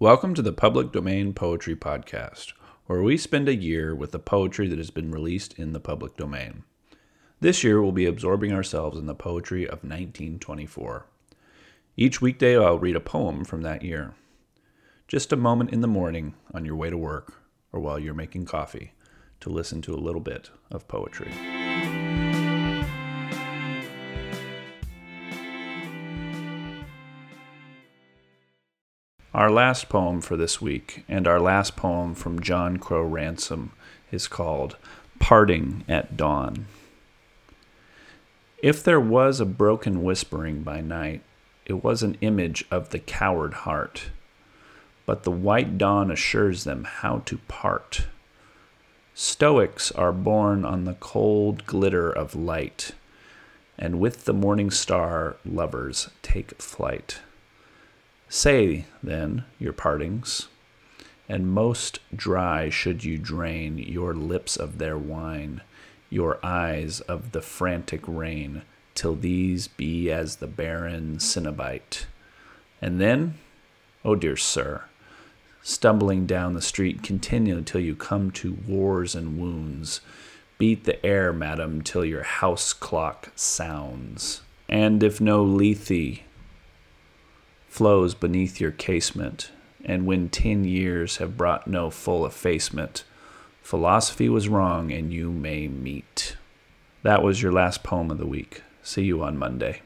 Welcome to the Public Domain Poetry Podcast, where we spend a year with the poetry that has been released in the public domain. This year, we'll be absorbing ourselves in the poetry of 1924. Each weekday, I'll read a poem from that year. Just a moment in the morning on your way to work or while you're making coffee to listen to a little bit of poetry. Our last poem for this week, and our last poem from John Crowe Ransom, is called Parting at Dawn. If there was a broken whispering by night, it was an image of the coward heart. But the white dawn assures them how to part. Stoics are born on the cold glitter of light, and with the morning star, lovers take flight. Say, then, your partings, and most dry should you drain your lips of their wine, your eyes of the frantic rain, till these be as the barren Cenobite. And then, oh dear sir, stumbling down the street, continue till you come to wars and wounds. Beat the air, madam, till your house clock sounds. And if no Lethe flows beneath your casement, and when ten years have brought no full effacement, philosophy was wrong and you may meet. That was your last poem of the week. See you on Monday.